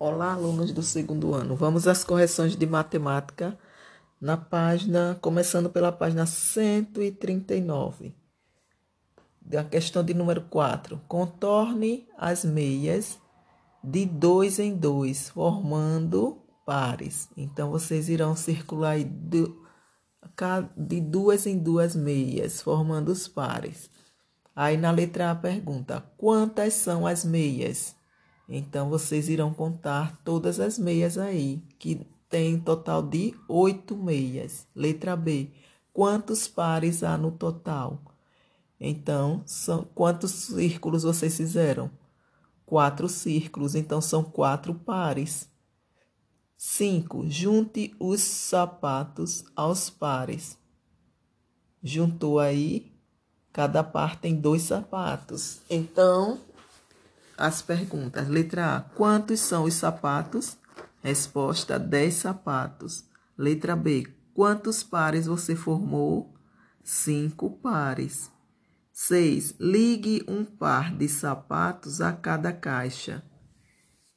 Olá, alunos do segundo ano. Vamos às correções de matemática na página, começando pela página 139. Da questão de número 4. Contorne as meias de dois em dois, formando pares. Então, vocês irão circular de, de duas em duas meias, formando os pares. Aí na letra A pergunta: quantas são as meias? Então vocês irão contar todas as meias aí, que tem total de oito meias. Letra B. Quantos pares há no total? Então, são quantos círculos vocês fizeram? Quatro círculos, então são quatro pares. Cinco. Junte os sapatos aos pares. Juntou aí, cada par tem dois sapatos. Então, as perguntas. Letra A: Quantos são os sapatos? Resposta: 10 sapatos. Letra B: Quantos pares você formou? Cinco pares. 6. Ligue um par de sapatos a cada caixa.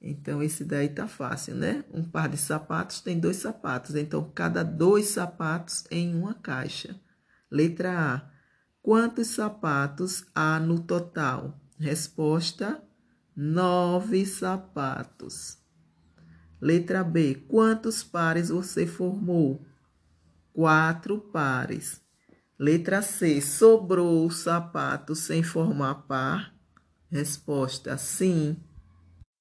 Então, esse daí tá fácil, né? Um par de sapatos tem dois sapatos. Então, cada dois sapatos em uma caixa. Letra A. Quantos sapatos há no total? Resposta: nove sapatos. Letra B. Quantos pares você formou? Quatro pares. Letra C. Sobrou o sapato sem formar par? Resposta: sim.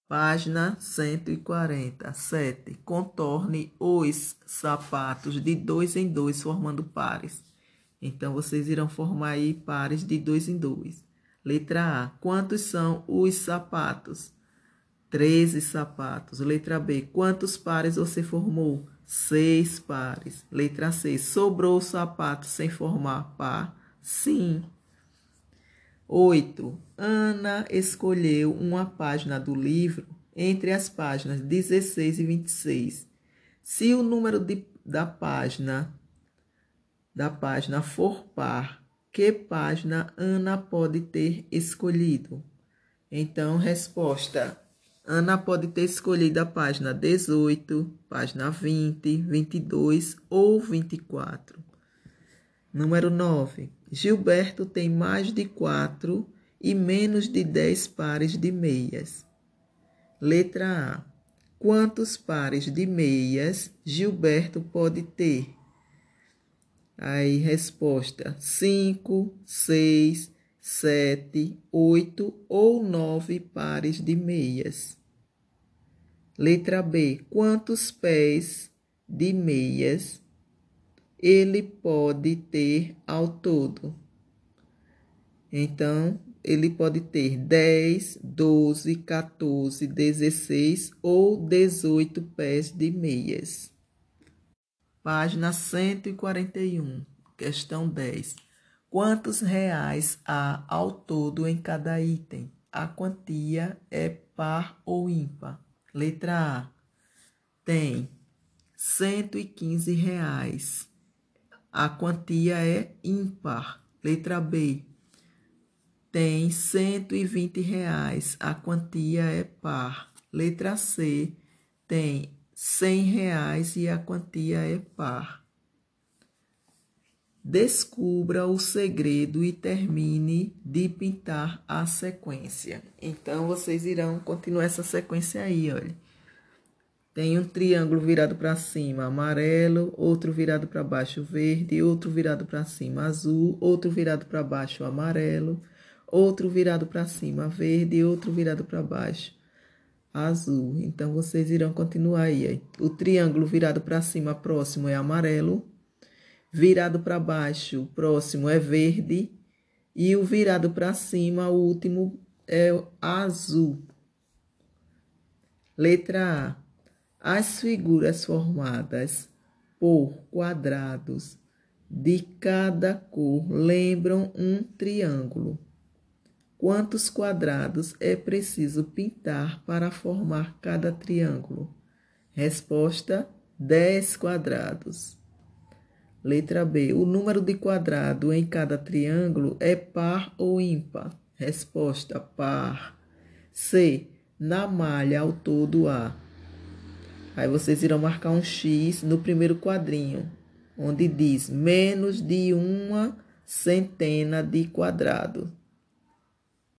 Página 147. Contorne os sapatos de dois em dois, formando pares. Então, vocês irão formar aí pares de dois em dois. Letra A. Quantos são os sapatos? 13 sapatos. Letra B. Quantos pares você formou? Seis pares. Letra C. Sobrou o sapato sem formar par? Sim. 8. Ana escolheu uma página do livro entre as páginas 16 e 26. Se o número de, da página da página for par, que página Ana pode ter escolhido? Então, resposta: Ana pode ter escolhido a página 18, página 20, 22 ou 24. Número 9. Gilberto tem mais de 4 e menos de 10 pares de meias. Letra A. Quantos pares de meias Gilberto pode ter? Aí, resposta: cinco, seis, sete, oito ou nove pares de meias. Letra B: quantos pés de meias ele pode ter ao todo? Então, ele pode ter 10, 12, 14, 16 ou 18 pés de meias. Página 141, questão 10. Quantos reais há ao todo em cada item? A quantia é par ou ímpar? Letra A. Tem 115 reais. A quantia é ímpar. Letra B. Tem 120 reais. A quantia é par. Letra C. Tem cem reais e a quantia é par. Descubra o segredo e termine de pintar a sequência. Então, vocês irão continuar essa sequência aí, olha. Tem um triângulo virado para cima, amarelo, outro virado para baixo, verde, outro virado para cima, azul, outro virado para baixo, amarelo, outro virado para cima, verde, outro virado para baixo, azul. Então, vocês irão continuar aí. O triângulo virado para cima, próximo, é amarelo. Virado para baixo, próximo, é verde. E o virado para cima, o último, é azul. Letra A. As figuras formadas por quadrados de cada cor lembram um triângulo. Quantos quadrados é preciso pintar para formar cada triângulo? Resposta: 10 quadrados. Letra B. O número de quadrado em cada triângulo é par ou ímpar? Resposta: par. C. Na malha ao todo há Aí vocês irão marcar um X no primeiro quadrinho, onde diz menos de uma centena de quadrado.